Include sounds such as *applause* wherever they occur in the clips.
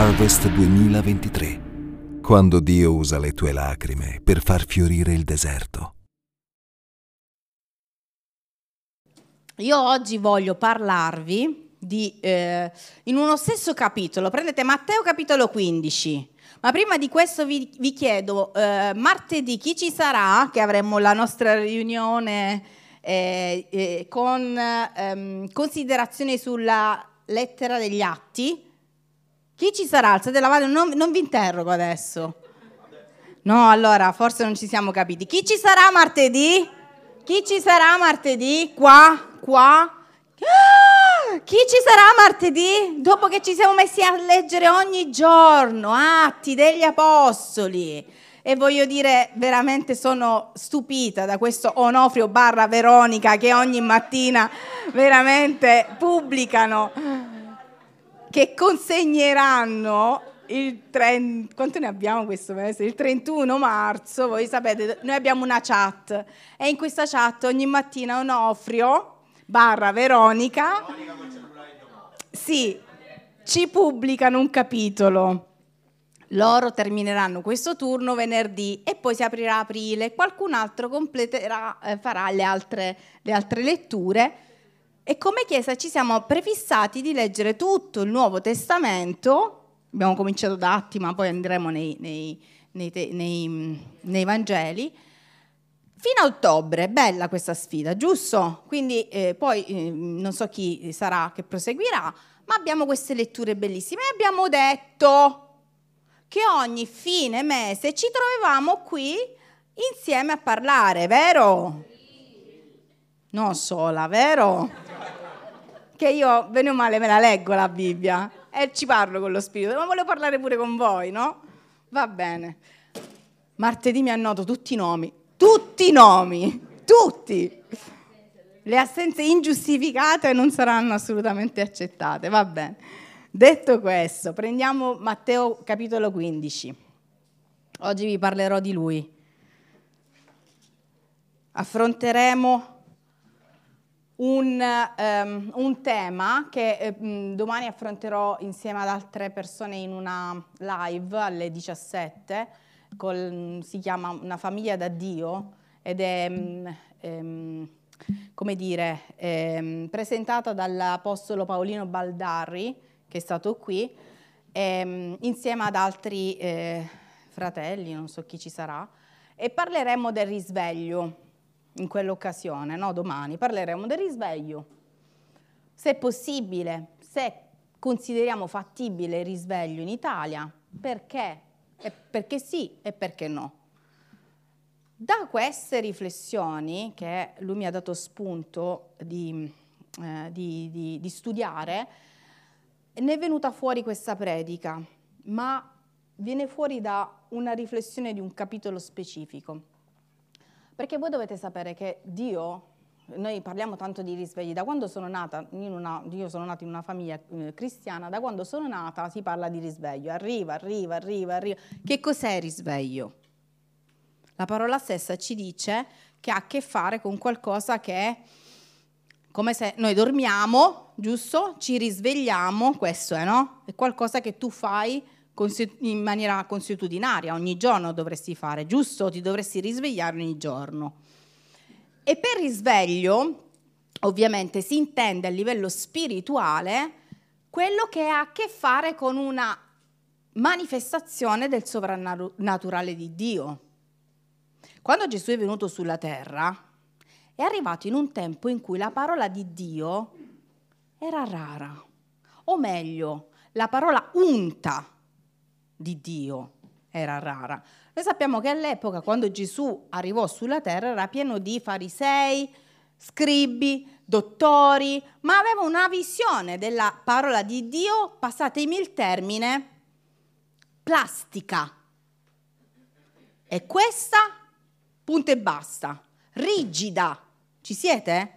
Harvest 2023, quando Dio usa le tue lacrime per far fiorire il deserto. Io oggi voglio parlarvi di, eh, in uno stesso capitolo, prendete Matteo capitolo 15, ma prima di questo vi, vi chiedo, eh, martedì chi ci sarà, che avremo la nostra riunione eh, eh con ehm, considerazioni sulla lettera degli atti? Chi ci sarà? Alzate la mano, non, non vi interrogo adesso. No, allora, forse non ci siamo capiti. Chi ci sarà martedì? Chi ci sarà martedì? Qua? Qua? Ah, chi ci sarà martedì? Dopo che ci siamo messi a leggere ogni giorno Atti degli Apostoli. E voglio dire, veramente sono stupita da questo Onofrio barra Veronica che ogni mattina veramente pubblicano che consegneranno il 30, quanto ne abbiamo questo mese? Il 31 marzo, voi sapete, noi abbiamo una chat e in questa chat ogni mattina Onofrio barra Veronica sì, ci pubblicano un capitolo. Loro termineranno questo turno venerdì e poi si aprirà aprile, qualcun altro completerà, eh, farà le altre, le altre letture e come Chiesa ci siamo prefissati di leggere tutto il Nuovo Testamento, abbiamo cominciato da Atti, ma poi andremo nei, nei, nei, nei Vangeli, fino a ottobre. Bella questa sfida, giusto? Quindi eh, poi eh, non so chi sarà che proseguirà, ma abbiamo queste letture bellissime e abbiamo detto che ogni fine mese ci trovavamo qui insieme a parlare, vero? Non sola, vero? che io, bene o male, me la leggo la Bibbia e ci parlo con lo Spirito, ma volevo parlare pure con voi, no? Va bene. Martedì mi annoto tutti i nomi, tutti i nomi, tutti. Le assenze ingiustificate non saranno assolutamente accettate, va bene. Detto questo, prendiamo Matteo capitolo 15. Oggi vi parlerò di lui. Affronteremo un, um, un tema che eh, domani affronterò insieme ad altre persone in una live alle 17, col, si chiama Una famiglia da Dio ed è, um, come dire, um, presentata dall'Apostolo Paolino Baldarri, che è stato qui, e, insieme ad altri eh, fratelli, non so chi ci sarà, e parleremo del risveglio in quell'occasione, no? domani, parleremo del risveglio. Se è possibile, se consideriamo fattibile il risveglio in Italia, perché? E perché sì e perché no? Da queste riflessioni che lui mi ha dato spunto di, eh, di, di, di studiare, ne è venuta fuori questa predica, ma viene fuori da una riflessione di un capitolo specifico. Perché voi dovete sapere che Dio, noi parliamo tanto di risvegli, da quando sono nata, una, io sono nata in una famiglia eh, cristiana, da quando sono nata si parla di risveglio, arriva, arriva, arriva, arriva. Che cos'è risveglio? La parola stessa ci dice che ha a che fare con qualcosa che è come se noi dormiamo, giusto? Ci risvegliamo, questo è, no? È qualcosa che tu fai in maniera consuetudinaria, ogni giorno dovresti fare, giusto? Ti dovresti risvegliare ogni giorno. E per risveglio ovviamente si intende a livello spirituale quello che ha a che fare con una manifestazione del sovrannaturale di Dio. Quando Gesù è venuto sulla terra, è arrivato in un tempo in cui la parola di Dio era rara, o meglio, la parola unta di Dio era rara. Noi sappiamo che all'epoca, quando Gesù arrivò sulla terra, era pieno di farisei, scribi, dottori, ma aveva una visione della parola di Dio, passatemi il termine, plastica. E questa, punto e basta, rigida. Ci siete?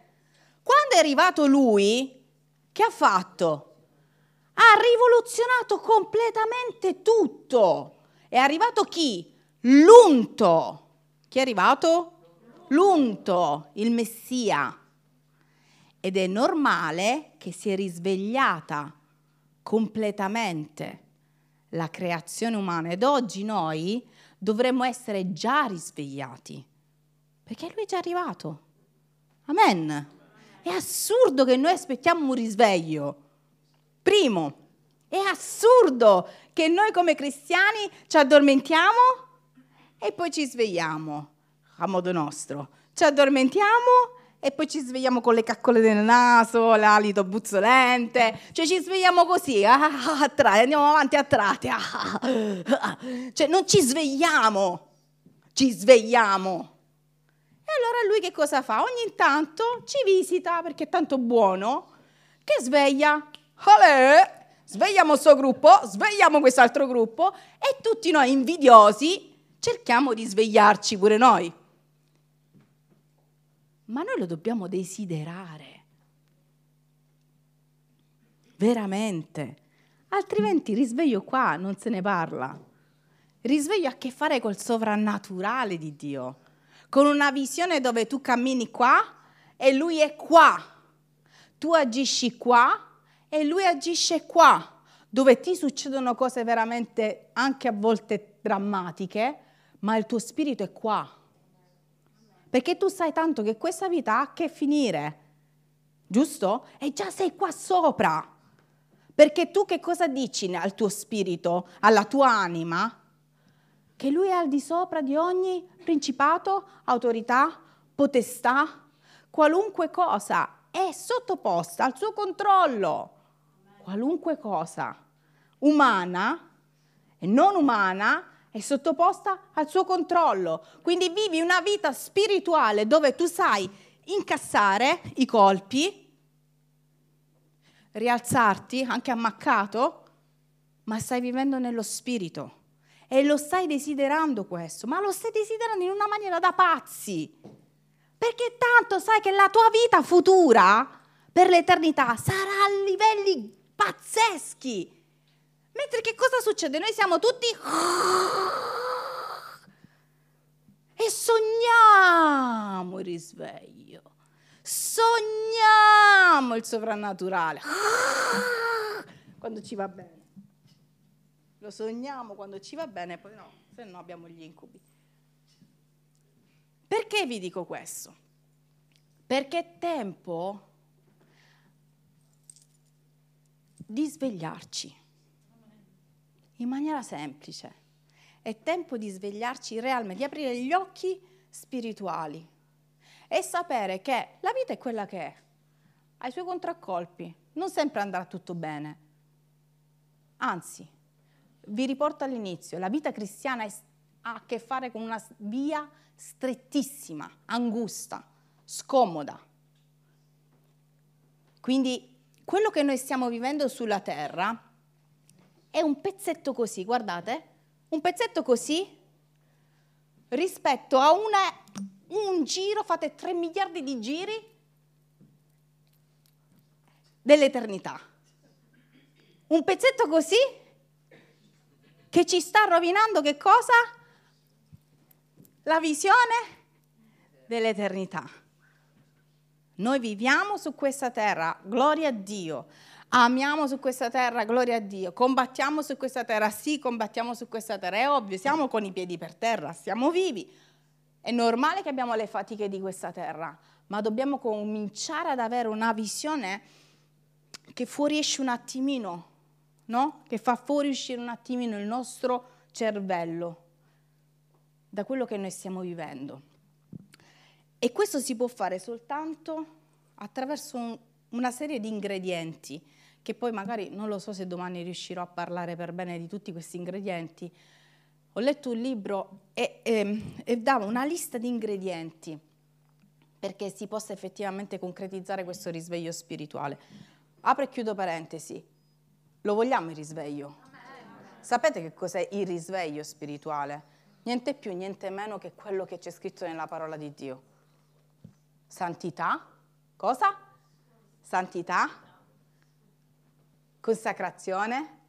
Quando è arrivato lui, che ha fatto? Ha rivoluzionato completamente tutto. È arrivato chi? L'unto. Chi è arrivato? L'unto, il Messia. Ed è normale che si è risvegliata completamente la creazione umana ed oggi noi dovremmo essere già risvegliati, perché lui è già arrivato. Amen. È assurdo che noi aspettiamo un risveglio. Primo, è assurdo che noi come cristiani ci addormentiamo e poi ci svegliamo a modo nostro. Ci addormentiamo e poi ci svegliamo con le caccole del naso, l'alito buzzolente, cioè ci svegliamo così, ah, ah, ah andiamo avanti a tratti, ah, ah, cioè non ci svegliamo, ci svegliamo. E allora lui che cosa fa? Ogni tanto ci visita perché è tanto buono che sveglia. Ale! Svegliamo questo gruppo, svegliamo quest'altro gruppo e tutti noi invidiosi cerchiamo di svegliarci pure noi ma noi lo dobbiamo desiderare. Veramente. Altrimenti risveglio qua non se ne parla. Risveglio ha a che fare col sovrannaturale di Dio, con una visione dove tu cammini qua e lui è qua. Tu agisci qua e lui agisce qua, dove ti succedono cose veramente anche a volte drammatiche, ma il tuo spirito è qua perché tu sai tanto che questa vita ha che finire, giusto? E già sei qua sopra. Perché tu che cosa dici al tuo spirito, alla tua anima? Che lui è al di sopra di ogni principato, autorità, potestà, qualunque cosa è sottoposta al suo controllo. Qualunque cosa, umana e non umana, è sottoposta al suo controllo. Quindi vivi una vita spirituale dove tu sai incassare i colpi, rialzarti anche ammaccato, ma stai vivendo nello spirito e lo stai desiderando questo, ma lo stai desiderando in una maniera da pazzi. Perché tanto sai che la tua vita futura per l'eternità sarà a livelli pazzeschi Mentre che cosa succede? Noi siamo tutti e sogniamo il risveglio, sogniamo il sovrannaturale quando ci va bene. Lo sogniamo quando ci va bene, poi no, se no abbiamo gli incubi. Perché vi dico questo? Perché tempo di svegliarci in maniera semplice. È tempo di svegliarci realmente, di aprire gli occhi spirituali e sapere che la vita è quella che è, ha i suoi contraccolpi, non sempre andrà tutto bene. Anzi, vi riporto all'inizio, la vita cristiana ha a che fare con una via strettissima, angusta, scomoda. Quindi quello che noi stiamo vivendo sulla terra è un pezzetto così, guardate, un pezzetto così rispetto a una, un giro, fate 3 miliardi di giri dell'eternità. Un pezzetto così che ci sta rovinando che cosa? La visione dell'eternità. Noi viviamo su questa terra, gloria a Dio, Amiamo su questa terra, gloria a Dio. Combattiamo su questa terra, sì, combattiamo su questa terra. È ovvio, siamo con i piedi per terra, siamo vivi. È normale che abbiamo le fatiche di questa terra, ma dobbiamo cominciare ad avere una visione che fuoriesce un attimino, no? Che fa fuoriuscire un attimino il nostro cervello da quello che noi stiamo vivendo. E questo si può fare soltanto attraverso un, una serie di ingredienti, che poi magari non lo so se domani riuscirò a parlare per bene di tutti questi ingredienti. Ho letto un libro e, e, e dava una lista di ingredienti perché si possa effettivamente concretizzare questo risveglio spirituale. Apro e chiudo parentesi. Lo vogliamo il risveglio? Sapete che cos'è il risveglio spirituale? Niente più, niente meno che quello che c'è scritto nella parola di Dio. Santità. Cosa? Santità. Consacrazione.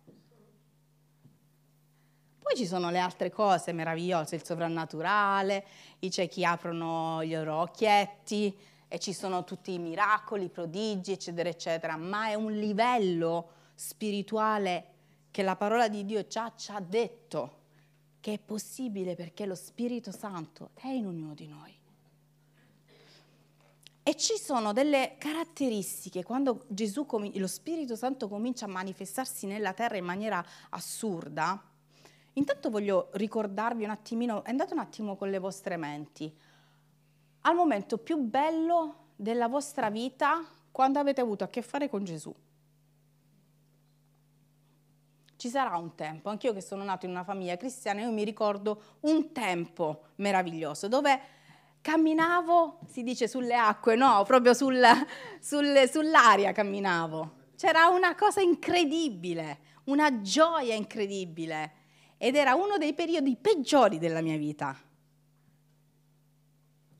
Poi ci sono le altre cose meravigliose, il sovrannaturale, i ciechi aprono i loro occhietti e ci sono tutti i miracoli, i prodigi, eccetera, eccetera, ma è un livello spirituale che la parola di Dio già ci ha detto che è possibile perché lo Spirito Santo è in ognuno di noi. E ci sono delle caratteristiche quando Gesù, lo Spirito Santo comincia a manifestarsi nella terra in maniera assurda. Intanto voglio ricordarvi un attimino, andate un attimo con le vostre menti, al momento più bello della vostra vita quando avete avuto a che fare con Gesù. Ci sarà un tempo, anch'io che sono nato in una famiglia cristiana, io mi ricordo un tempo meraviglioso dove camminavo, si dice sulle acque, no, proprio sul, sul, sull'aria camminavo. C'era una cosa incredibile, una gioia incredibile ed era uno dei periodi peggiori della mia vita,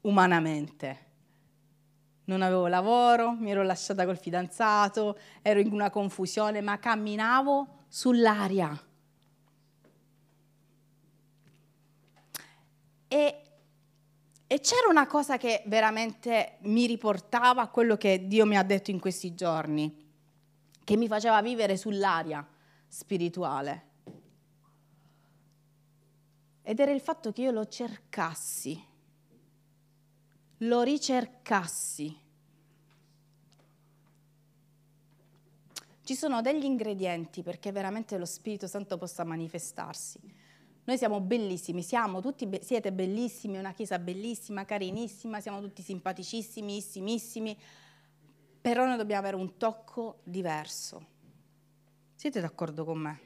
umanamente. Non avevo lavoro, mi ero lasciata col fidanzato, ero in una confusione, ma camminavo sull'aria. E, e c'era una cosa che veramente mi riportava a quello che Dio mi ha detto in questi giorni, che mi faceva vivere sull'aria spirituale. Ed era il fatto che io lo cercassi, lo ricercassi. Ci sono degli ingredienti perché veramente lo Spirito Santo possa manifestarsi. Noi siamo bellissimi, siamo tutti, be- siete bellissimi, una chiesa bellissima, carinissima, siamo tutti simpaticissimi, issimissimi, però noi dobbiamo avere un tocco diverso. Siete d'accordo con me?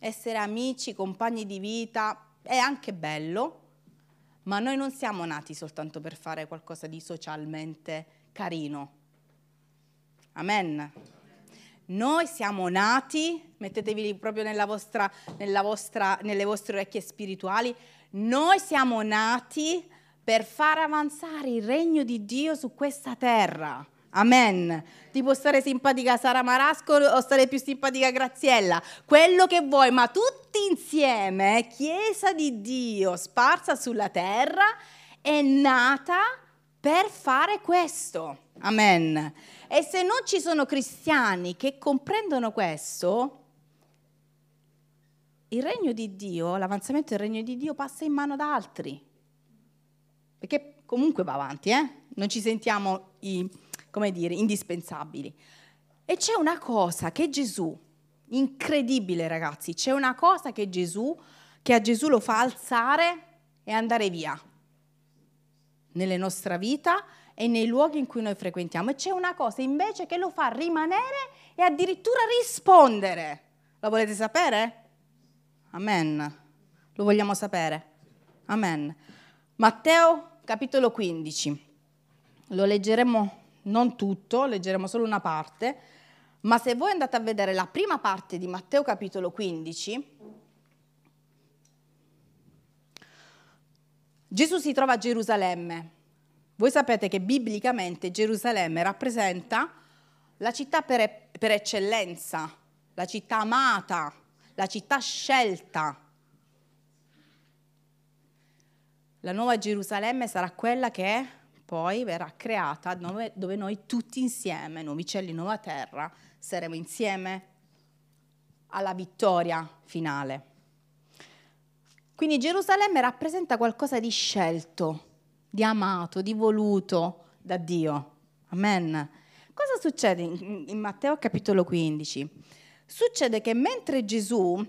Essere amici, compagni di vita è anche bello, ma noi non siamo nati soltanto per fare qualcosa di socialmente carino. Amen. Noi siamo nati, mettetevi proprio nella vostra, nella vostra, nelle vostre orecchie spirituali, noi siamo nati per far avanzare il regno di Dio su questa terra. Amen. Ti può stare simpatica Sara Marasco o stare più simpatica Graziella, quello che vuoi, ma tutti insieme, Chiesa di Dio sparsa sulla terra, è nata per fare questo. Amen. E se non ci sono cristiani che comprendono questo, il regno di Dio, l'avanzamento del regno di Dio passa in mano ad altri. Perché comunque va avanti, eh? non ci sentiamo i, come dire, indispensabili. E c'è una cosa che Gesù, incredibile ragazzi, c'è una cosa che Gesù, che a Gesù lo fa alzare e andare via nella nostra vita e nei luoghi in cui noi frequentiamo. E c'è una cosa invece che lo fa rimanere e addirittura rispondere. La volete sapere? Amen. Lo vogliamo sapere? Amen. Matteo capitolo 15. Lo leggeremo non tutto, leggeremo solo una parte, ma se voi andate a vedere la prima parte di Matteo capitolo 15, Gesù si trova a Gerusalemme. Voi sapete che biblicamente Gerusalemme rappresenta la città per, per eccellenza, la città amata, la città scelta. La nuova Gerusalemme sarà quella che poi verrà creata dove, noi tutti insieme, nuovi cieli, nuova terra, saremo insieme alla vittoria finale. Quindi Gerusalemme rappresenta qualcosa di scelto, di amato, di voluto da Dio. Amen. Cosa succede in, Matteo capitolo 15? Succede che mentre Gesù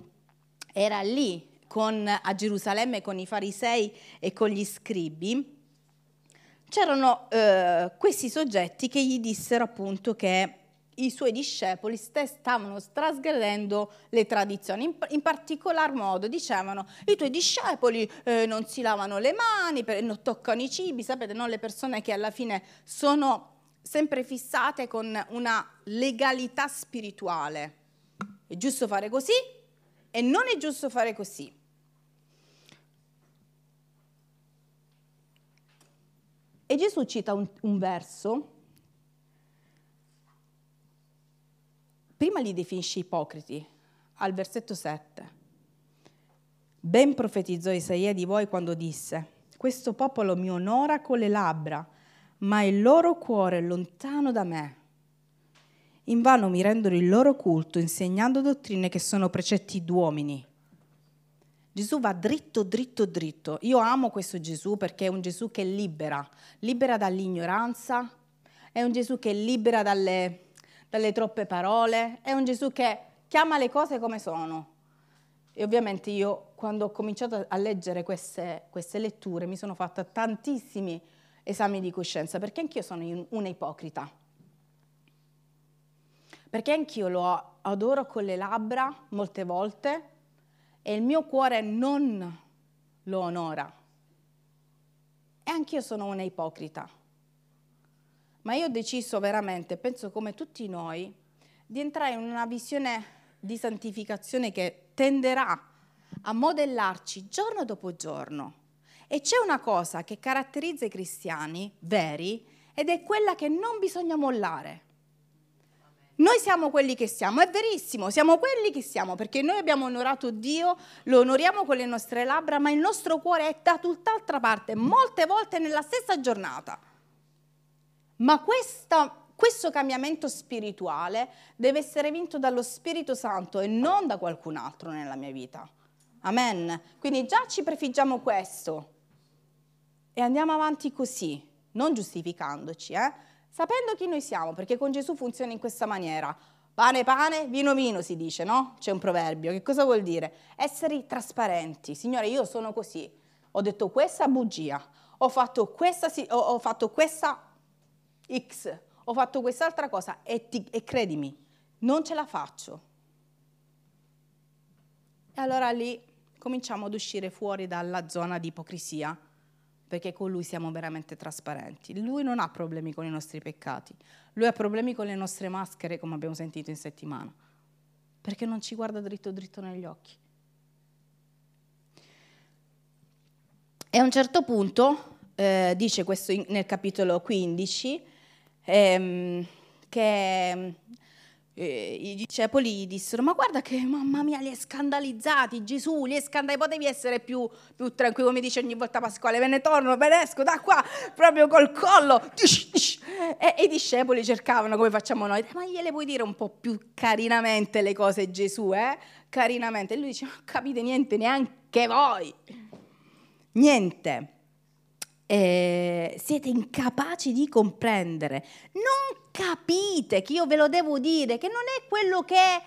era lì con, a Gerusalemme con i farisei e con gli scribi, c'erano eh, questi soggetti che gli dissero appunto che i suoi discepoli stavano trasgredendo le tradizioni. In, in, particolar modo dicevano i tuoi discepoli eh, non si lavano le mani, per, non toccano i cibi, sapete, no? le persone che alla fine sono sempre fissate con una legalità spirituale. È giusto fare così e non è giusto fare così. E Gesù cita un, un verso, prima li definisce ipocriti, al versetto 7. Ben profetizzò Isaia di voi quando disse, questo popolo mi onora con le labbra, ma il loro cuore è lontano da me. Invano mi rendono il loro culto insegnando dottrine che sono precetti d'uomini. Gesù va dritto, dritto, dritto. Io amo questo Gesù perché è un Gesù che libera, libera dall'ignoranza, è un Gesù che libera dalle, dalle troppe parole, è un Gesù che chiama le cose come sono. E ovviamente io quando ho cominciato a leggere queste, queste letture mi sono fatta tantissimi esami di coscienza, perché anch'io sono una ipocrita. Perché anch'io lo adoro con le labbra molte volte e il mio cuore non lo onora. E anch'io sono una ipocrita. Ma io ho deciso veramente, penso come tutti noi, di entrare in una visione di santificazione che tenderà a modellarci giorno dopo giorno e c'è una cosa che caratterizza i cristiani veri ed è quella che non bisogna mollare. Noi siamo quelli che siamo, è verissimo, siamo quelli che siamo perché noi abbiamo onorato Dio, lo onoriamo con le nostre labbra, ma il nostro cuore è da tutt'altra parte, molte volte nella stessa giornata. Ma questa, questo cambiamento spirituale deve essere vinto dallo Spirito Santo e non da qualcun altro nella mia vita. Amen. Quindi già ci prefiggiamo questo e andiamo avanti così, non giustificandoci, eh? sapendo chi noi siamo, perché con Gesù funziona in questa maniera. Pane, pane, vino, vino si dice, no? C'è un proverbio. Che cosa vuol dire? Essere trasparenti. Signore, io sono così. Ho detto questa bugia, ho fatto questa, ho, fatto questa X, ho fatto quest'altra cosa e, ti, e credimi, non ce la faccio. E allora lì cominciamo ad uscire fuori dalla zona di ipocrisia perché con lui siamo veramente trasparenti. Lui non ha problemi con i nostri peccati, lui ha problemi con le nostre maschere, come abbiamo sentito in settimana, perché non ci guarda dritto dritto negli occhi. E a un certo punto, eh, dice questo in, nel capitolo 15, ehm, che eh, i discepoli dissero, ma guarda che mamma mia li hai scandalizzati, Gesù li hai scandalizzati, potevi essere più, più tranquillo, come dice ogni volta Pasquale, ve ne torno, ve ne esco da qua, proprio col collo. E, e i discepoli cercavano come facciamo noi, ma gliele puoi dire un po' più carinamente le cose Gesù, eh? Carinamente. E lui dice, non capite niente neanche voi. Niente eh, siete incapaci di comprendere, non capite che io ve lo devo dire, che non è quello che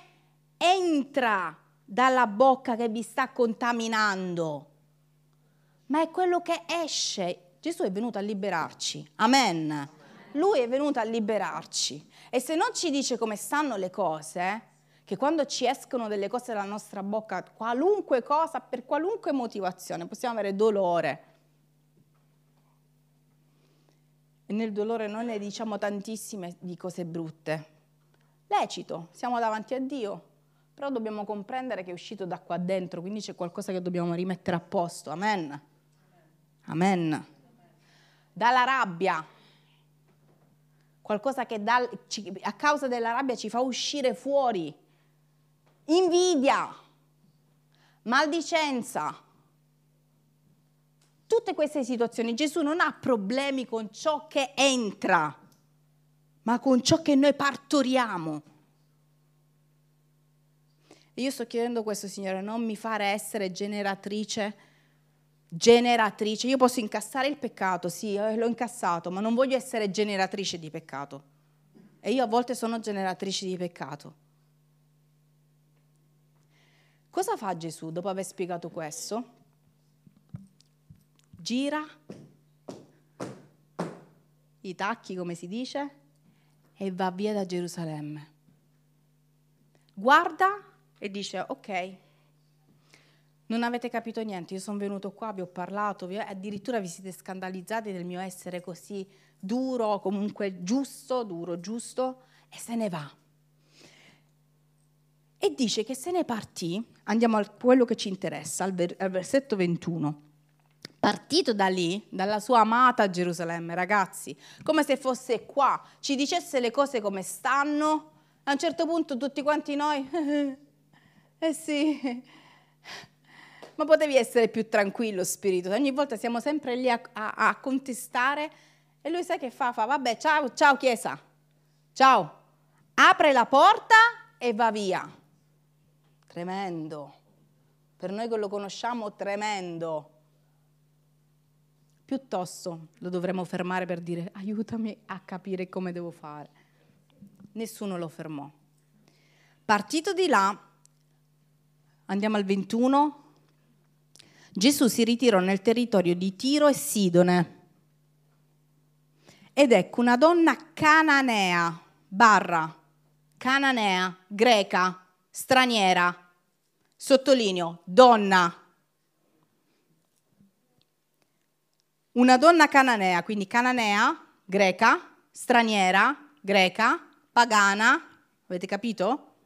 entra dalla bocca che vi sta contaminando, ma è quello che esce. Gesù è venuto a liberarci, amen. Lui è venuto a liberarci. E se non ci dice come stanno le cose, che quando ci escono delle cose dalla nostra bocca, qualunque cosa, per qualunque motivazione, possiamo avere dolore, nel dolore noi ne diciamo tantissime di cose brutte. Lecito, siamo davanti a Dio, però dobbiamo comprendere che è uscito da qua dentro, quindi c'è qualcosa che dobbiamo rimettere a posto. Amen. Amen. Dalla rabbia, qualcosa che dà, a causa della rabbia ci fa uscire fuori. Invidia, maldicenza, tutte queste situazioni Gesù non ha problemi con ciò che entra, ma con ciò che noi partoriamo. E io sto chiedendo questo, Signore, non mi fare essere generatrice generatrice. Io posso incassare il peccato, sì, eh, l'ho incassato, ma non voglio essere generatrice di peccato. E io a volte sono generatrice di peccato. Cosa fa Gesù dopo aver spiegato questo? Gira i tacchi, come si dice, e va via da Gerusalemme. Guarda e dice, ok, non avete capito niente, io sono venuto qua, vi ho parlato, vi, addirittura vi siete scandalizzati del mio essere così duro, comunque giusto, duro, giusto, e se ne va. E dice che se ne partì, andiamo a quello che ci interessa, al, al versetto 21 partito da lì, dalla sua amata Gerusalemme, ragazzi, come se fosse qua, ci dicesse le cose come stanno, a un certo punto tutti quanti noi, *laughs* eh sì, ma potevi essere più tranquillo spirito, ogni volta siamo sempre lì a, a, a contestare e lui sai che fa? Fa, vabbè, ciao, ciao Chiesa, ciao, apre la porta e va via. Tremendo. Per noi che lo conosciamo, tremendo. Piuttosto lo dovremmo fermare per dire aiutami a capire come devo fare. Nessuno lo fermò. Partito di là, andiamo al 21, Gesù si ritirò nel territorio di Tiro e Sidone. Ed ecco una donna cananea, barra, cananea, greca, straniera, sottolineo, donna. Una donna cananea, quindi cananea, greca, straniera, greca, pagana, avete capito?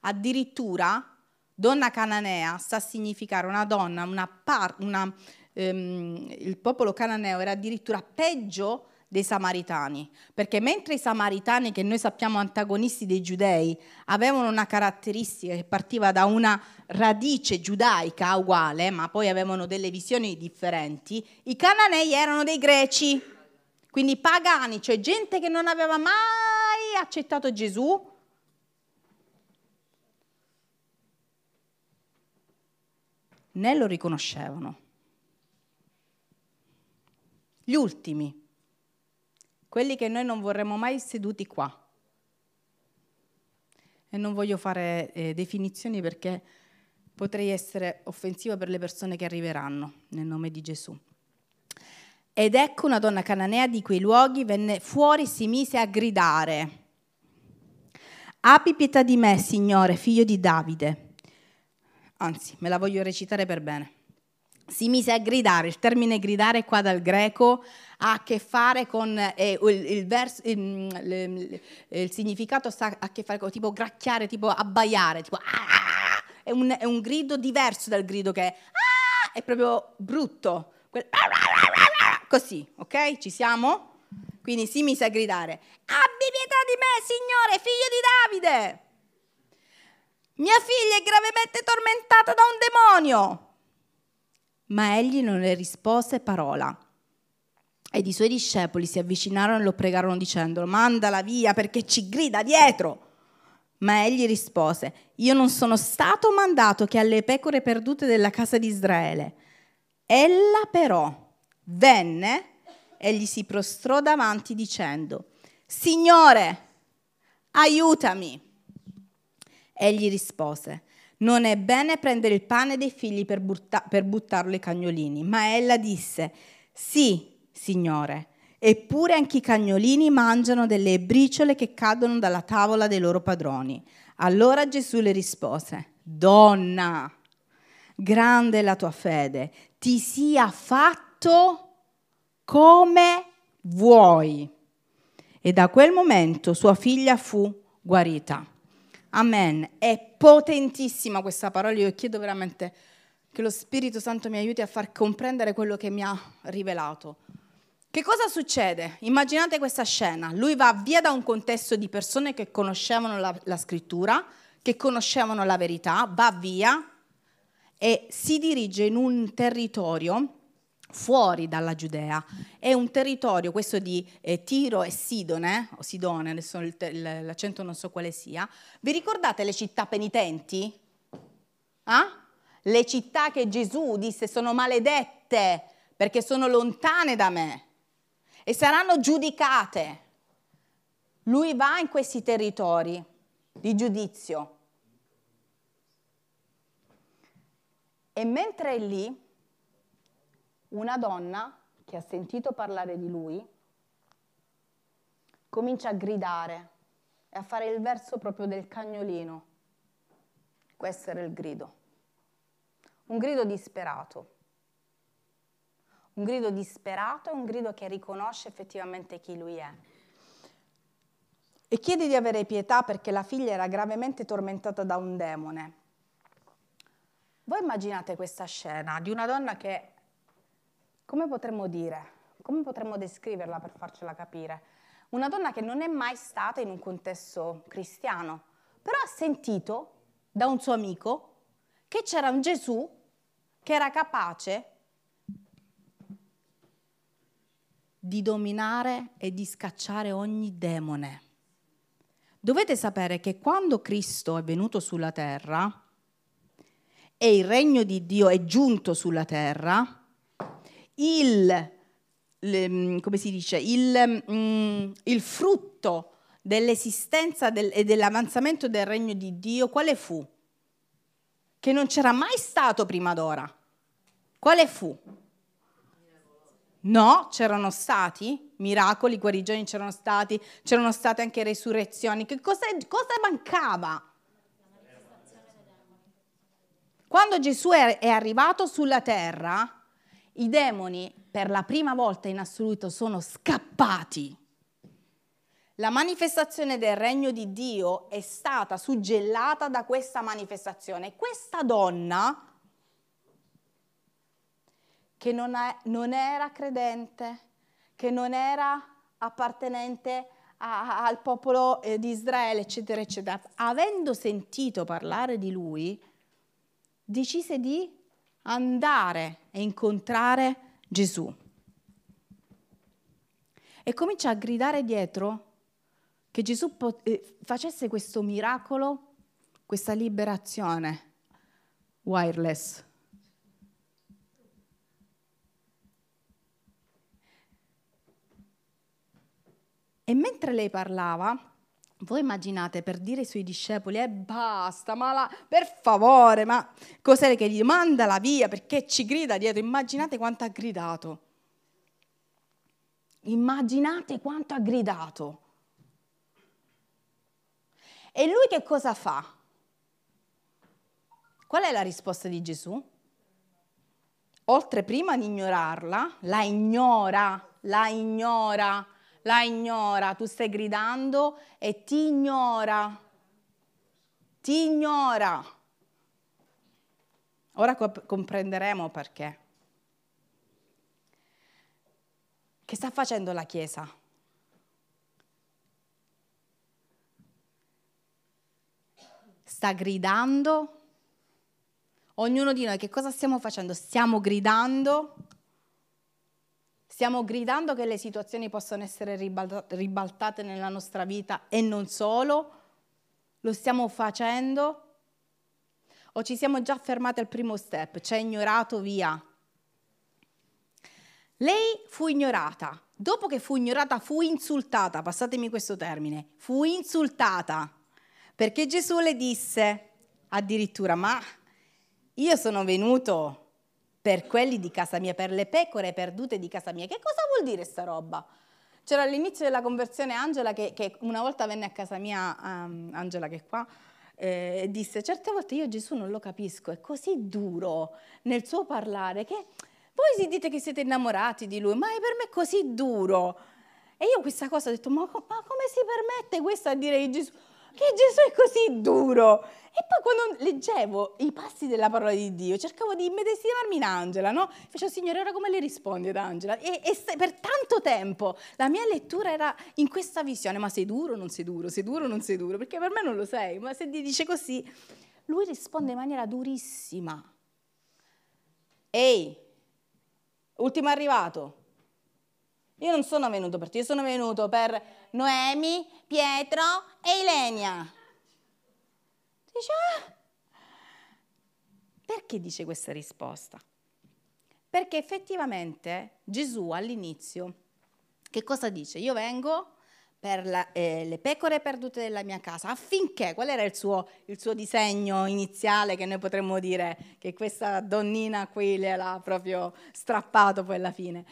Addirittura Donna cananea sta a significare una donna, una par, una, ehm, il popolo cananeo era addirittura peggio dei samaritani, perché mentre i samaritani, che noi sappiamo antagonisti dei giudei, avevano una caratteristica che partiva da una radice giudaica uguale, ma poi avevano delle visioni differenti, i cananei erano dei greci, quindi pagani, cioè gente che non aveva mai accettato Gesù, né lo riconoscevano. Gli ultimi, quelli che noi non vorremmo mai seduti qua. E non voglio fare eh, definizioni perché potrei essere offensiva per le persone che arriveranno nel nome di Gesù. Ed ecco una donna cananea di quei luoghi venne fuori e si mise a gridare. Abbi pietà di me, Signore, figlio di Davide anzi me la voglio recitare per bene. Si mise a gridare, il termine gridare qua dal greco ha a che fare con eh, il, il, verso, il, il, il, significato sta a che fare con tipo gracchiare, tipo abbaiare, tipo ah, è, un, è, un, grido diverso dal grido che è, ah, è proprio brutto, quel, così, ok? Ci siamo? Quindi si mise a gridare, abbi pietà di me, Signore, figlio di Davide! Mia figlia è gravemente tormentata da un demonio. Ma egli non le rispose parola. Ed i suoi discepoli si avvicinarono e lo pregarono dicendo, mandala via perché ci grida dietro. Ma egli rispose, io non sono stato mandato che alle pecore perdute della casa di Israele. Ella però venne e gli si prostrò davanti dicendo, Signore, aiutami. Egli rispose, non è bene prendere il pane dei figli per, butta- per buttarlo ai cagnolini. Ma ella disse, sì, signore, eppure anche i cagnolini mangiano delle briciole che cadono dalla tavola dei loro padroni. Allora Gesù le rispose, donna, grande è la tua fede, ti sia fatto come vuoi. E da quel momento sua figlia fu guarita. Amen. È potentissima questa parola. Io chiedo veramente che lo Spirito Santo mi aiuti a far comprendere quello che mi ha rivelato. Che cosa succede? Immaginate questa scena. Lui va via da un contesto di persone che conoscevano la, la scrittura, che conoscevano la verità, va via e si dirige in un territorio fuori dalla Giudea. È un territorio, questo di eh, Tiro e Sidone, o Sidone, adesso l'accento non so quale sia. Vi ricordate le città penitenti? Ah? le città che Gesù disse sono maledette perché sono lontane da me e saranno giudicate. Lui va in questi territori di giudizio. E mentre è lì, una donna che ha sentito parlare di lui comincia a gridare e a fare il verso proprio del cagnolino. Questo era il grido. Un grido disperato. Un grido disperato e un grido che riconosce effettivamente chi lui è. E chiede di avere pietà perché la figlia era gravemente tormentata da un demone. Voi immaginate questa scena di una donna che, come potremmo dire, come potremmo descriverla per farcela capire? Una donna che non è mai stata in un contesto cristiano, però ha sentito da un suo amico che c'era un Gesù che era capace di dominare e di scacciare ogni demone. Dovete sapere che quando Cristo è venuto sulla terra e il regno di Dio è giunto sulla terra, il, le, come si dice, il, mm, il frutto dell'esistenza del, e dell'avanzamento del regno di Dio, quale fu? Che non c'era mai stato prima d'ora. Quale fu? No, c'erano stati miracoli, guarigioni c'erano stati, c'erano state anche resurrezioni. Che cosa, cosa mancava? Quando Gesù è arrivato sulla terra, i demoni per la prima volta in assoluto sono scappati. La manifestazione del regno di Dio è stata suggellata da questa manifestazione. Questa donna che non, è, non era credente, che non era appartenente a, al popolo eh, di Israele, eccetera, eccetera, avendo sentito parlare di lui, decise di andare e incontrare Gesù. E comincia a gridare dietro che Gesù eh, facesse questo miracolo, questa liberazione wireless. E mentre lei parlava, voi immaginate per dire ai suoi discepoli, eh basta, ma la, per favore, ma cos'è che gli mandala via perché ci grida dietro? Immaginate quanto ha gridato. Immaginate quanto ha gridato. E lui che cosa fa? Qual è la risposta di Gesù? Oltre prima di ignorarla, la ignora, la ignora la ignora, tu stai gridando e ti ignora, ti ignora. Ora comprenderemo perché. Che sta facendo la Chiesa? Sta gridando. Ognuno di noi che cosa stiamo facendo? Stiamo gridando Stiamo gridando che le situazioni possono essere ribaltate nella nostra vita e non solo? Lo stiamo facendo? O ci siamo già fermati al primo step, ci ha ignorato via? Lei fu ignorata. Dopo che fu ignorata, fu insultata, passatemi questo termine, fu insultata, perché Gesù le disse addirittura, ma io sono venuto per quelli di casa mia, per le pecore perdute di casa mia. Che cosa vuol dire sta roba? C'era all'inizio della conversione Angela che, che una volta venne a casa mia, um, Angela che è qua, eh, e disse certe volte io Gesù non lo capisco, è così duro nel suo parlare che voi si dite che siete innamorati di lui, ma è per me così duro. E io questa cosa ho detto, ma, ma come si permette questo a dire che Gesù, che Gesù è così duro? E poi quando leggevo i passi della parola di Dio, cercavo di immedesimarmi in Angela, no? Facevo, Signore, ora come le rispondi ad Angela? E, e per tanto tempo la mia lettura era in questa visione, ma sei duro o non sei duro? Sei duro o non sei duro? Perché per me non lo sei, ma se ti dice così, lui risponde in maniera durissima. Ehi, ultimo arrivato. Io non sono venuto per te, io sono venuto per Noemi, Pietro e Ilenia. Dice, ah, Perché dice questa risposta? Perché effettivamente Gesù all'inizio, che cosa dice? Io vengo per la, eh, le pecore perdute della mia casa, affinché, qual era il suo, il suo, disegno iniziale che noi potremmo dire che questa donnina qui le l'ha proprio strappato poi alla fine?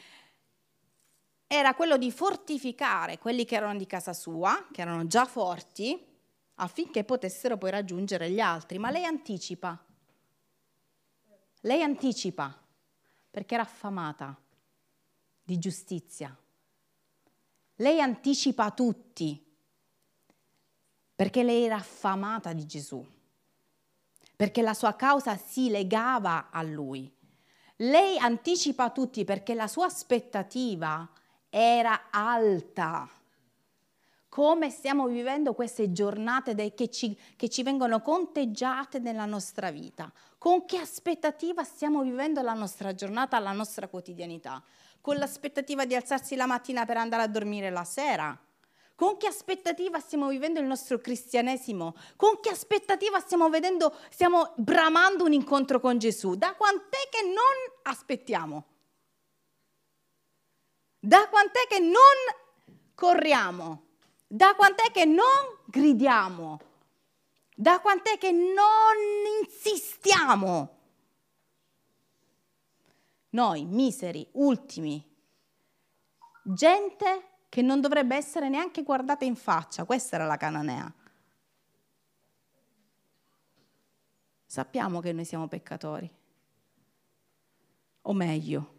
Era quello di fortificare quelli che erano di casa sua, che erano già forti, affinché potessero poi raggiungere gli altri. Ma lei anticipa. Lei anticipa perché era affamata di giustizia. Lei anticipa tutti perché lei era affamata di Gesù, perché la sua causa si legava a lui. Lei anticipa tutti perché la sua aspettativa era alta come stiamo vivendo queste giornate che ci, che ci, vengono conteggiate nella nostra vita, con che aspettativa stiamo vivendo la nostra giornata, la nostra quotidianità, con l'aspettativa di alzarsi la mattina per andare a dormire la sera, con che aspettativa stiamo vivendo il nostro cristianesimo? Con che aspettativa stiamo vedendo, stiamo bramando un incontro con Gesù? Da quant'è che non aspettiamo? Da quant'è che non corriamo? Da quant'è che non gridiamo? Da quant'è che non insistiamo? Noi, miseri, ultimi, gente che non dovrebbe essere neanche guardata in faccia, questa era la cananea. Sappiamo che noi siamo peccatori, o meglio,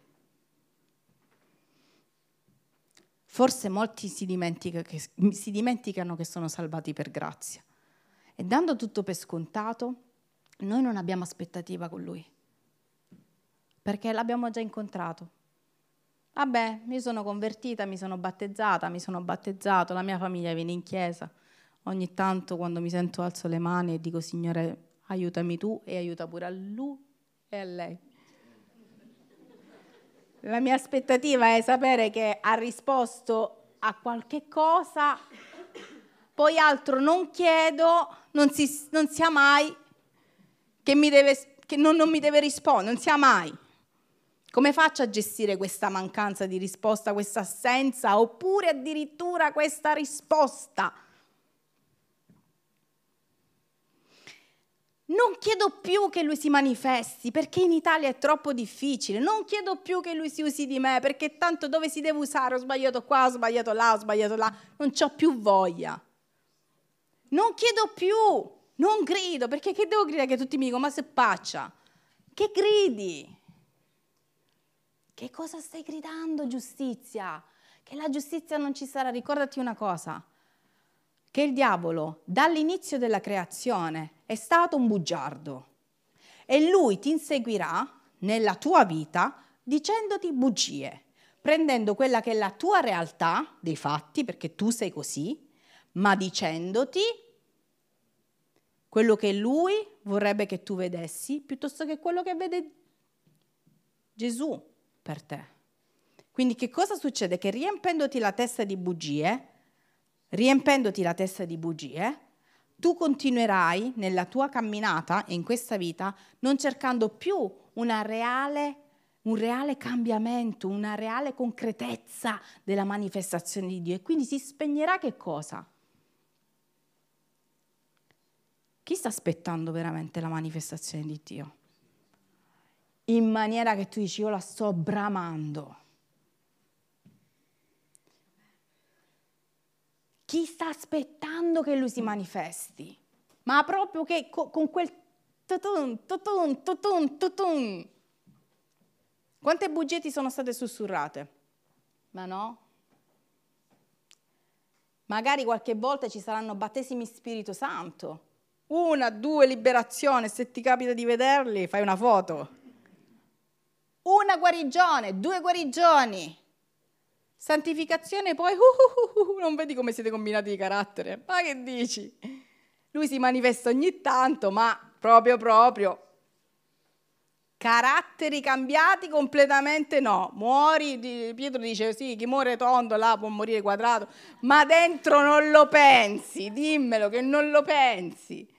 Forse molti si, dimentica che, si dimenticano che sono salvati per grazia. E dando tutto per scontato, noi non abbiamo aspettativa con Lui, perché l'abbiamo già incontrato. Vabbè, mi sono convertita, mi sono battezzata, mi sono battezzato, la mia famiglia viene in chiesa. Ogni tanto quando mi sento alzo le mani e dico Signore aiutami tu e aiuta pure a lui e a lei. La mia aspettativa è sapere che ha risposto a qualche cosa, poi altro non chiedo, non, si, non sia mai che, mi deve, che non, non mi deve rispondere, non sia mai. Come faccio a gestire questa mancanza di risposta, questa assenza, oppure addirittura questa risposta? Non chiedo più che lui si manifesti perché in Italia è troppo difficile. Non chiedo più che lui si usi di me perché tanto dove si deve usare? Ho sbagliato qua, ho sbagliato là, ho sbagliato là. Non ho più voglia. Non chiedo più, non grido perché che devo gridare che tutti mi dicono ma se paccia? Che gridi? Che cosa stai gridando giustizia? Che la giustizia non ci sarà. Ricordati una cosa che il diavolo dall'inizio della creazione è stato un bugiardo e lui ti inseguirà nella tua vita dicendoti bugie, prendendo quella che è la tua realtà dei fatti, perché tu sei così, ma dicendoti quello che lui vorrebbe che tu vedessi piuttosto che quello che vede Gesù per te. Quindi che cosa succede? Che riempendoti la testa di bugie, riempendoti la testa di bugie, tu continuerai nella tua camminata e in questa vita non cercando più reale, un reale cambiamento, una reale concretezza della manifestazione di Dio e quindi si spegnerà che cosa? Chi sta aspettando veramente la manifestazione di Dio? In maniera che tu dici io la sto bramando. Chi sta aspettando che lui si manifesti? Ma proprio che con quel tutun, tutun, tutun, tutun. Quante bugie ti sono state sussurrate? Ma no. Magari qualche volta ci saranno battesimi Spirito Santo. Una, due liberazioni, se ti capita di vederli, fai una foto. Una guarigione, due guarigioni. Santificazione poi, uh, *laughs* uh, uh, non vedi come siete combinati di carattere? Ma che dici? Lui si manifesta ogni tanto, ma proprio proprio. Caratteri cambiati completamente no. Muori, Pietro dice sì, chi muore tondo là può morire quadrato, ma dentro non lo pensi, dimmelo che non lo pensi.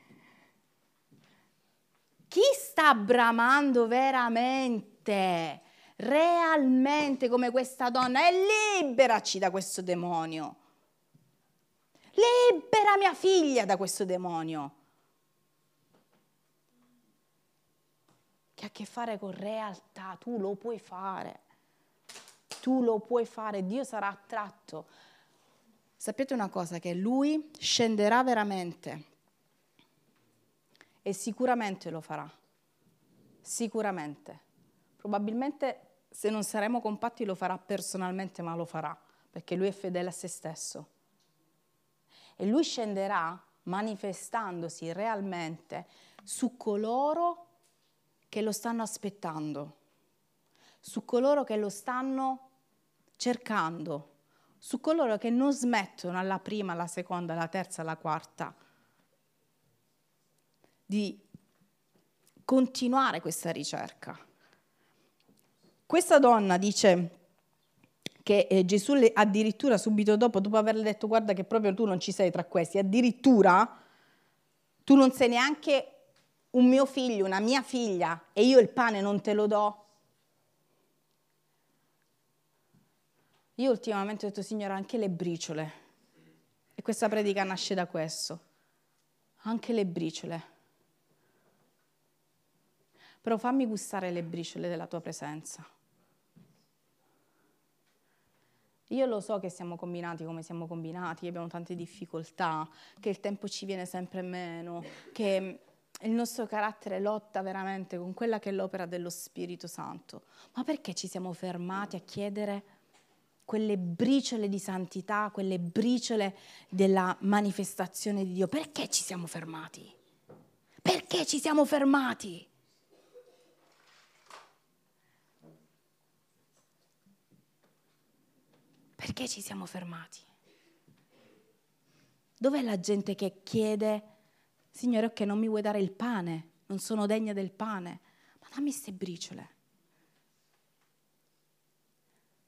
chi sta bramando veramente, realmente come questa donna? E liberaci da questo demonio. Libera mia figlia da questo demonio. Che ha a che fare con realtà, tu lo puoi fare. Tu lo puoi fare, Dio sarà attratto. Sapete una cosa, che lui scenderà veramente e sicuramente lo farà. Sicuramente. Probabilmente se non saremo compatti lo farà personalmente, ma lo farà, perché lui è fedele a se stesso. E lui scenderà manifestandosi realmente su coloro che lo stanno aspettando, su coloro che lo stanno cercando, su coloro che non smettono alla prima, alla seconda, alla terza, alla quarta di continuare questa ricerca. Questa donna dice che eh, Gesù le, addirittura subito dopo, dopo averle detto guarda che proprio tu non ci sei tra questi, addirittura tu non sei neanche un mio figlio, una mia figlia e io il pane non te lo do. Io ultimamente ho detto Signore anche le briciole e questa predica nasce da questo, anche le briciole però fammi gustare le briciole della tua presenza. Io lo so che siamo combinati come siamo combinati, che abbiamo tante difficoltà, che il tempo ci viene sempre meno, che il nostro carattere lotta veramente con quella che è l'opera dello Spirito Santo. Ma perché ci siamo fermati a chiedere quelle briciole di santità, quelle briciole della manifestazione di Dio? Perché ci siamo fermati? Perché ci siamo fermati? Perché ci siamo fermati? Dov'è la gente che chiede, Signore, ok, non mi vuoi dare il pane, non sono degna del pane, ma dammi queste briciole.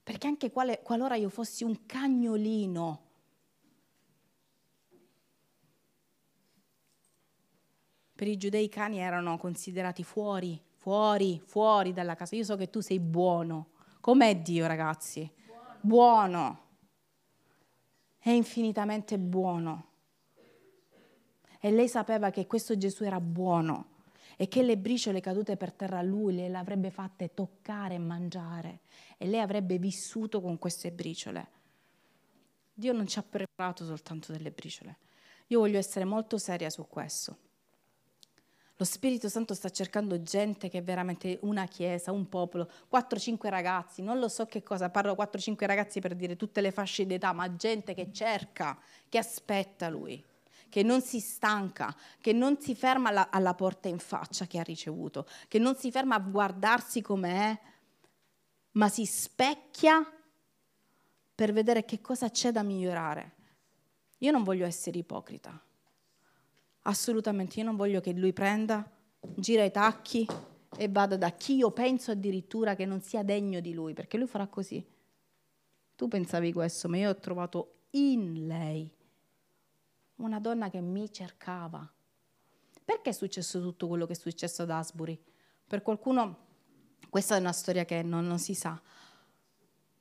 Perché anche quale, qualora io fossi un cagnolino, per i giudei i cani erano considerati fuori, fuori, fuori dalla casa. Io so che tu sei buono. Com'è Dio, ragazzi? Buono, è infinitamente buono. E lei sapeva che questo Gesù era buono e che le briciole cadute per terra a lui le avrebbe fatte toccare e mangiare e lei avrebbe vissuto con queste briciole. Dio non ci ha preparato soltanto delle briciole. Io voglio essere molto seria su questo. Lo Spirito Santo sta cercando gente che è veramente una chiesa, un popolo, 4-5 ragazzi, non lo so che cosa, parlo 4-5 ragazzi per dire tutte le fasce d'età, ma gente che cerca, che aspetta lui, che non si stanca, che non si ferma alla, alla porta in faccia che ha ricevuto, che non si ferma a guardarsi com'è, ma si specchia per vedere che cosa c'è da migliorare. Io non voglio essere ipocrita. Assolutamente, io non voglio che lui prenda, gira i tacchi e vada da chi io penso addirittura che non sia degno di lui, perché lui farà così. Tu pensavi questo, ma io ho trovato in lei una donna che mi cercava. Perché è successo tutto quello che è successo ad Asbury? Per qualcuno questa è una storia che non, non si sa,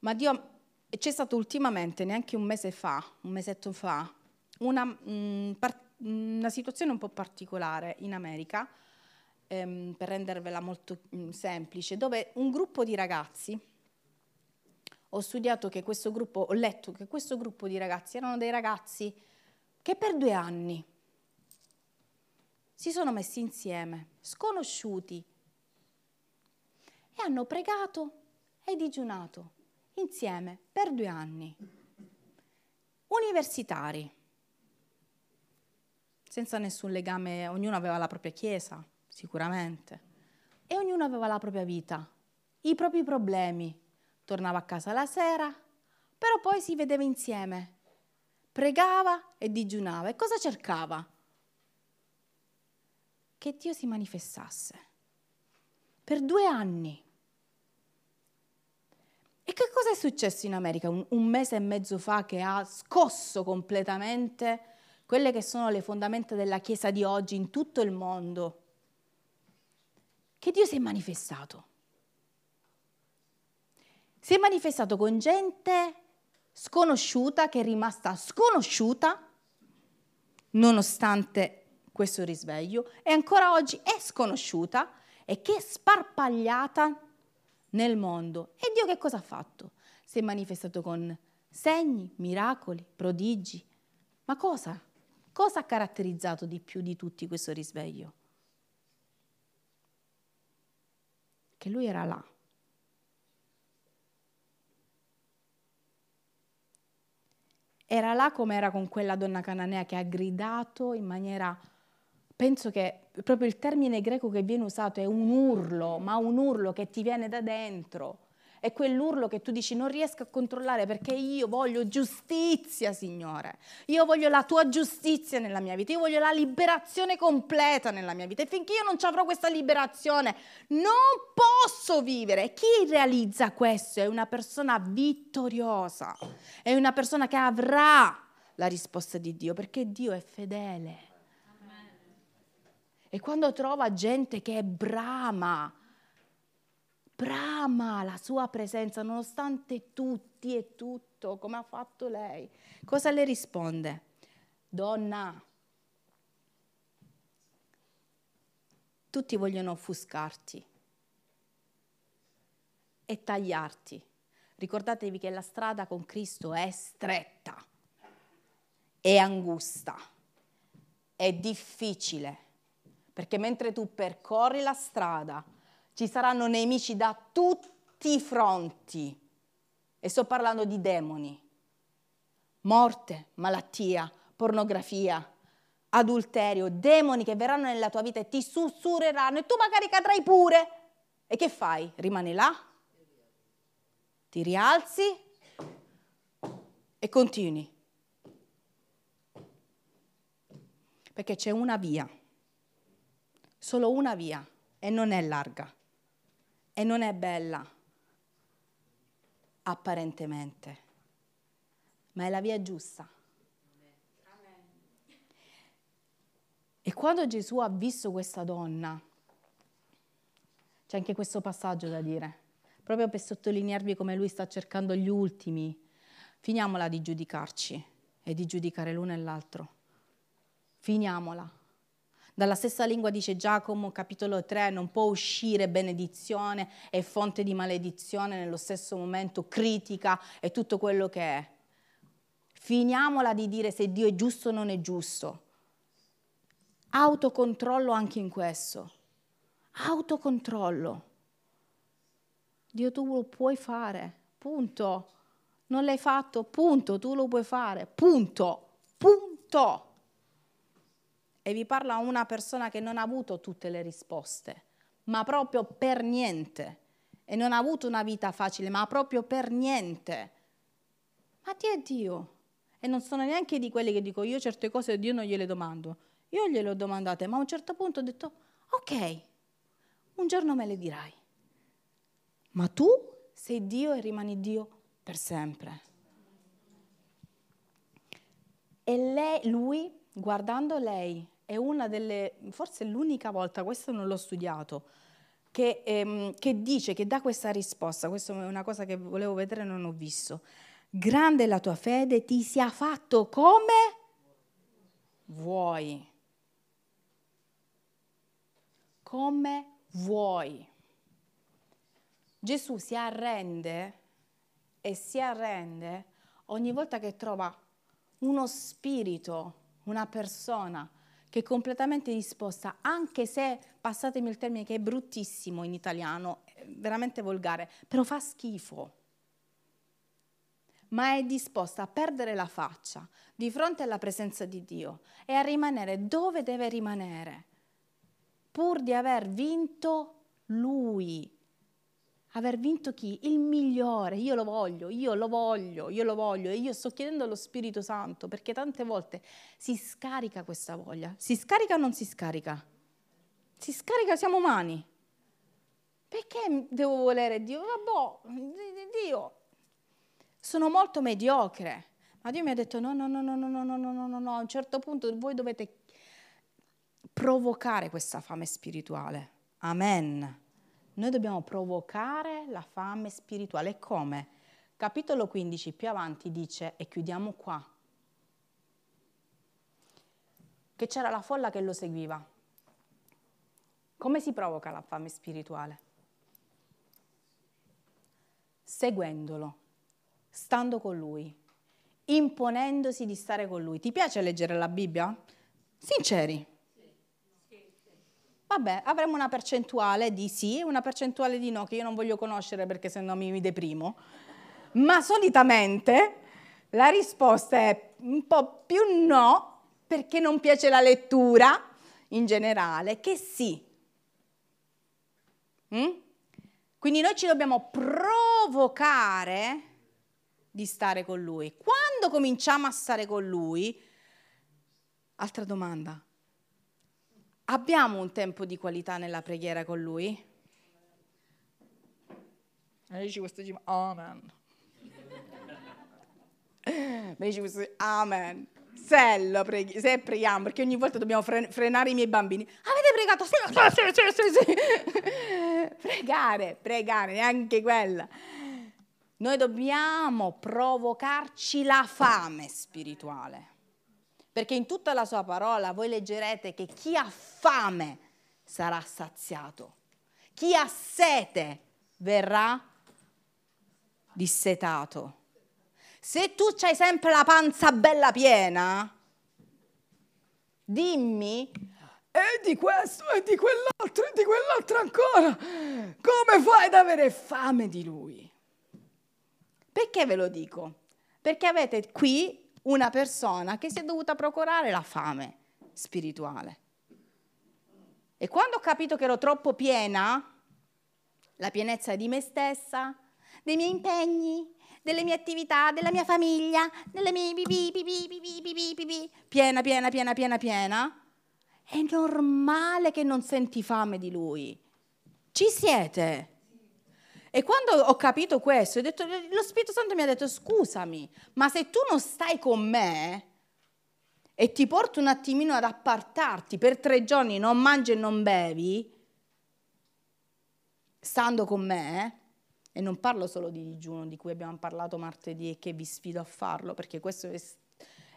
ma Dio c'è stato ultimamente, neanche un mese fa, un mesetto fa, una mh, mm, part- una situazione un po' particolare in America, ehm, per rendervela molto mh, mm, semplice, dove un gruppo di ragazzi, ho studiato che questo gruppo, ho letto che questo gruppo di ragazzi erano dei ragazzi che per due anni si sono messi insieme, sconosciuti, e hanno pregato e digiunato insieme per due anni. Universitari senza nessun legame, ognuno aveva la propria chiesa, sicuramente, e ognuno aveva la propria vita, i propri problemi. Tornava a casa la sera, però poi si vedeva insieme, pregava e digiunava. E cosa cercava? Che Dio si manifestasse. Per due anni. E che cosa è successo in America un, un mese e mezzo fa che ha scosso completamente quelle che sono le fondamenta della Chiesa di oggi in tutto il mondo. che Dio si è manifestato. Si è manifestato con gente sconosciuta, che è rimasta sconosciuta, nonostante questo risveglio, e ancora oggi è sconosciuta e che è sparpagliata nel mondo. E Dio che cosa ha fatto? Si è manifestato con segni, miracoli, prodigi. Ma cosa? Cosa ha caratterizzato di più di tutti questo risveglio? Che lui era là. Era là come era con quella donna cananea che ha gridato in maniera penso che proprio il termine greco che viene usato è un urlo, ma un urlo che ti viene da dentro. È quell'urlo che tu dici non riesco a controllare perché io voglio giustizia, Signore. Io voglio la tua giustizia nella mia vita. Io voglio la liberazione completa nella mia vita. E finché io non avrò questa liberazione, non posso vivere. Chi realizza questo è una persona vittoriosa. È una persona che avrà la risposta di Dio perché Dio è fedele. E quando trova gente che brama, brama la sua presenza, nonostante tutti e tutto, come ha fatto lei, cosa le risponde? Donna, tutti vogliono offuscarti e tagliarti. Ricordatevi che la strada con Cristo è stretta, è angusta, è difficile perché mentre tu percorri la strada ci saranno nemici da tutti i fronti. E sto parlando di demoni. Morte, malattia, pornografia, adulterio, demoni che verranno nella tua vita e ti sussurreranno e tu magari cadrai pure. E che fai? Rimani là? Ti rialzi e continui. Perché c'è una via solo una via e non è larga e non è bella apparentemente, ma è la via giusta. E quando Gesù ha visto questa donna, c'è anche questo passaggio da dire, proprio per sottolinearvi come lui sta cercando gli ultimi. Finiamola di giudicarci e di giudicare l'uno e l'altro. Finiamola. Dalla stessa lingua dice Giacomo, capitolo 3, non può uscire benedizione e fonte di maledizione nello stesso momento, critica e tutto quello che è. Finiamola di dire se Dio è giusto o non è giusto. Autocontrollo anche in questo. Autocontrollo. Dio tu lo puoi fare, punto. Non l'hai fatto, punto, tu lo puoi fare, punto, punto. E vi parla una persona che non ha avuto tutte le risposte, ma proprio per niente. E non ha avuto una vita facile, ma proprio per niente. Ma Dio è Dio. E non sono neanche di quelli che dico io certe cose a Dio non gliele domando. Io gliele ho domandate, ma a un certo punto ho detto, ok, un giorno me le dirai. Ma tu sei Dio e rimani Dio per sempre. E lei, lui, guardando lei, è una delle, forse l'unica volta, questo non l'ho studiato, che, ehm, che dice, che dà questa risposta, questa è una cosa che volevo vedere e non ho visto. Grande la tua fede, ti sia fatto come vuoi. Come vuoi. Gesù si arrende e si arrende ogni volta che trova uno spirito, una persona che è completamente disposta, anche se, passatemi il termine che è bruttissimo in italiano, veramente volgare, però fa schifo, ma è disposta a perdere la faccia di fronte alla presenza di Dio e a rimanere dove deve rimanere, pur di aver vinto Lui aver vinto chi? Il migliore, io lo voglio, io lo voglio, io lo voglio e io sto chiedendo allo Spirito Santo perché tante volte si scarica questa voglia. Si scarica o non si scarica? Si scarica, siamo umani. Perché devo volere Dio? Vabbè, Dio. Sono molto mediocre. Ma Dio mi ha detto no, no, no, no, no, no, no, no, no, no. A un certo punto voi dovete provocare questa fame spirituale Amen. Noi dobbiamo provocare la fame spirituale. Come? Capitolo 15 più avanti dice, e chiudiamo qua, che c'era la folla che lo seguiva. Come si provoca la fame spirituale? Seguendolo, stando con lui, imponendosi di stare con lui. Ti piace leggere la Bibbia? Sinceri. Vabbè, avremo una percentuale di sì e una percentuale di no, che io non voglio conoscere perché sennò mi, mi deprimo. Ma solitamente la risposta è un po' più no, perché non piace la lettura in generale, che sì. Mm? Quindi noi ci dobbiamo provocare di stare con lui. Quando cominciamo a stare con lui, altra domanda, abbiamo un tempo di qualità nella preghiera con lui? E dici questo dice, amen. *laughs* dici questo, amen. Se, preghi, se preghiamo, perché ogni volta dobbiamo frenare i miei bambini. Avete pregato? Sì, sì, sì, sì, sì. *laughs* Pregare, pregare, neanche quella. Noi dobbiamo provocarci la fame spirituale. Perché in tutta la sua parola voi leggerete che chi ha fame sarà saziato. Chi ha sete verrà dissetato. Se tu hai sempre la panza bella piena, dimmi, e di questo, e di quell'altro, e di quell'altro ancora, come fai ad avere fame di lui? Perché ve lo dico? Perché avete qui una persona che si è dovuta procurare la fame spirituale. E quando ho capito che ero troppo piena, la pienezza di me stessa, dei miei impegni, delle mie attività, della mia famiglia, delle mie pipì, piena, piena, piena, piena, piena, è normale che non senti fame di lui. Ci siete? E quando ho capito questo, detto, lo Spirito Santo mi ha detto, scusami, ma se tu non stai con me e ti porto un attimino ad appartarti per tre giorni, non mangi e non bevi, stando con me, e non parlo solo di digiuno di cui abbiamo parlato martedì e che vi sfido a farlo, perché questo è,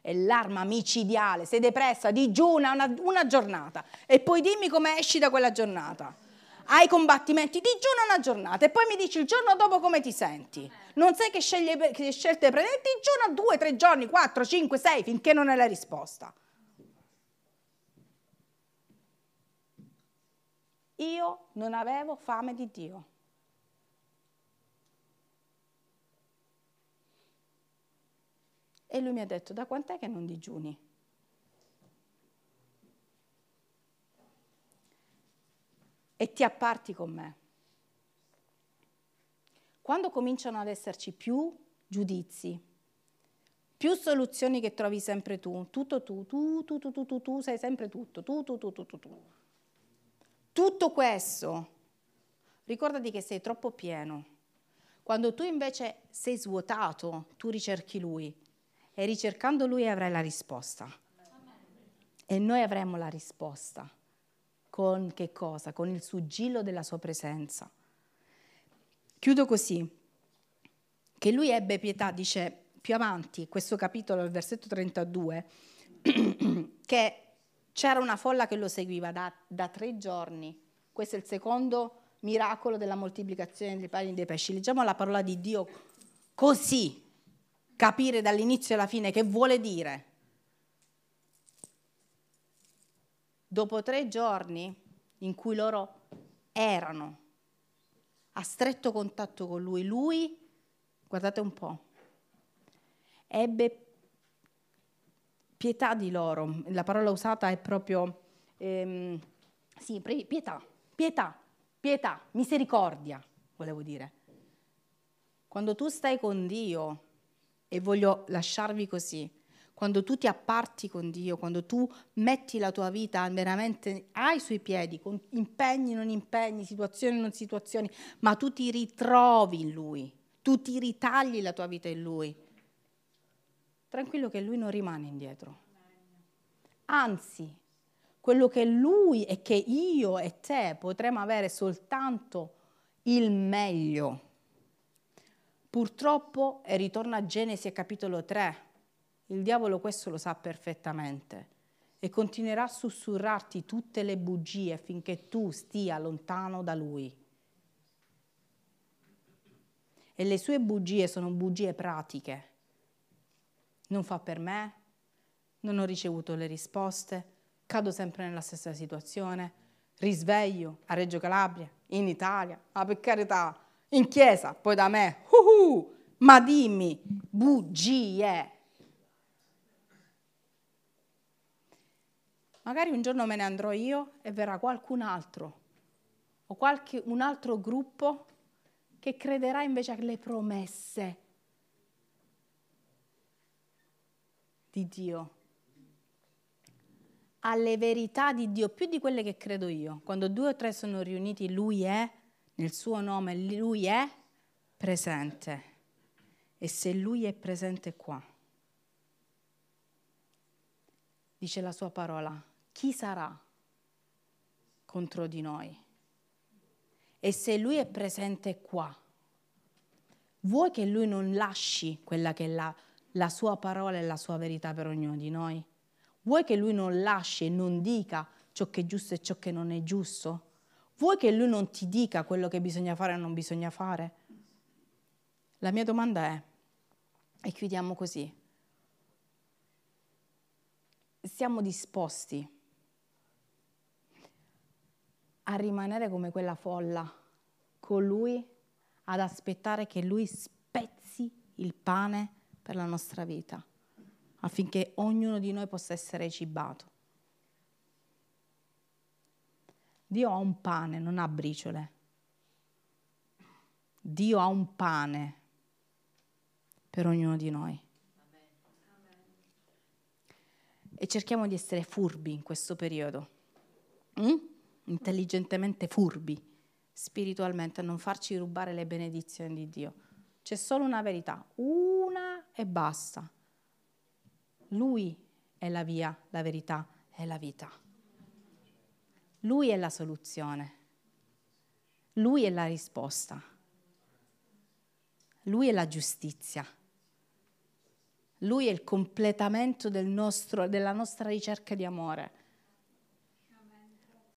è l'arma micidiale. Sei depressa, digiuna una, una giornata e poi dimmi come esci da quella giornata. Hai combattimenti, digiuna una giornata e poi mi dici il giorno dopo come ti senti. Non sai che, sceglie, che scelte prendere, digiuna due, tre giorni, quattro, cinque, sei, finché non hai la risposta. Io non avevo fame di Dio. E lui mi ha detto, da quant'è che non digiuni? E ti apparti con me. Quando cominciano ad esserci più giudizi, più soluzioni che trovi sempre tu, tutto tu, tu, tu, tu, tu, tu, tu, sei sempre tutto, tu, tu, tu, tu, tu, tu. Tutto questo, ricordati che sei troppo pieno. Quando tu invece sei svuotato, tu ricerchi lui e ricercando Lui avrai la risposta. E noi avremo la risposta. Con che cosa? Con il sigillo della sua presenza. Chiudo così, che lui ebbe pietà, dice più avanti, questo capitolo, il versetto 32, *clears throat* che c'era una folla che lo seguiva da, da, tre giorni. Questo è il secondo miracolo della moltiplicazione dei pani e dei pesci. Leggiamo la parola di Dio così capire dall'inizio alla fine che vuole dire. Dopo tre giorni in cui loro erano a stretto contatto con lui, lui, guardate un po', ebbe pietà di loro. La parola usata è proprio, ehm, sì, pietà, pietà, pietà, misericordia, volevo dire. Quando tu stai con Dio, e voglio lasciarvi così. Quando tu ti apparti con Dio, quando tu metti la tua vita veramente ai suoi piedi, con impegni, non impegni, situazioni, non situazioni, ma tu ti ritrovi in Lui, tu ti ritagli la tua vita in Lui, tranquillo che Lui non rimane indietro. Anzi, quello che Lui e che io e te potremo avere soltanto il meglio. Purtroppo, e ritorno a Genesi capitolo 3, il diavolo questo lo sa perfettamente e continuerà a sussurrarti tutte le bugie finché tu stia lontano da lui. E le sue bugie sono bugie pratiche. Non fa per me, non ho ricevuto le risposte, cado sempre nella stessa situazione, risveglio a Reggio Calabria, in Italia, ma per carità, in chiesa, poi da me, uh-huh, ma dimmi, bugie. Magari un giorno me ne andrò io e verrà qualcun altro o qualche, un altro gruppo che crederà invece alle promesse di Dio, alle verità di Dio, più di quelle che credo io. Quando due o tre sono riuniti, Lui è, nel suo nome, Lui è presente. E se Lui è presente qua, dice la sua parola, chi sarà contro di noi? E se Lui è presente qua, vuoi che Lui non lasci quella che è la, la sua parola e la sua verità per ognuno di noi? Vuoi che Lui non lasci e non dica ciò che è giusto e ciò che non è giusto? Vuoi che Lui non ti dica quello che bisogna fare e non bisogna fare? La mia domanda è, e chiudiamo così, siamo disposti a rimanere come quella folla, con lui, ad aspettare che lui spezzi il pane per la nostra vita, affinché ognuno di noi possa essere cibato. Dio ha un pane, non ha briciole. Dio ha un pane per ognuno di noi. E cerchiamo di essere furbi in questo periodo. Mm? Intelligentemente furbi spiritualmente a non farci rubare le benedizioni di Dio. C'è solo una verità, una e basta. Lui è la via, la verità e la vita. Lui è la soluzione. Lui è la risposta. Lui è la giustizia. Lui è il completamento del nostro, della nostra ricerca di amore.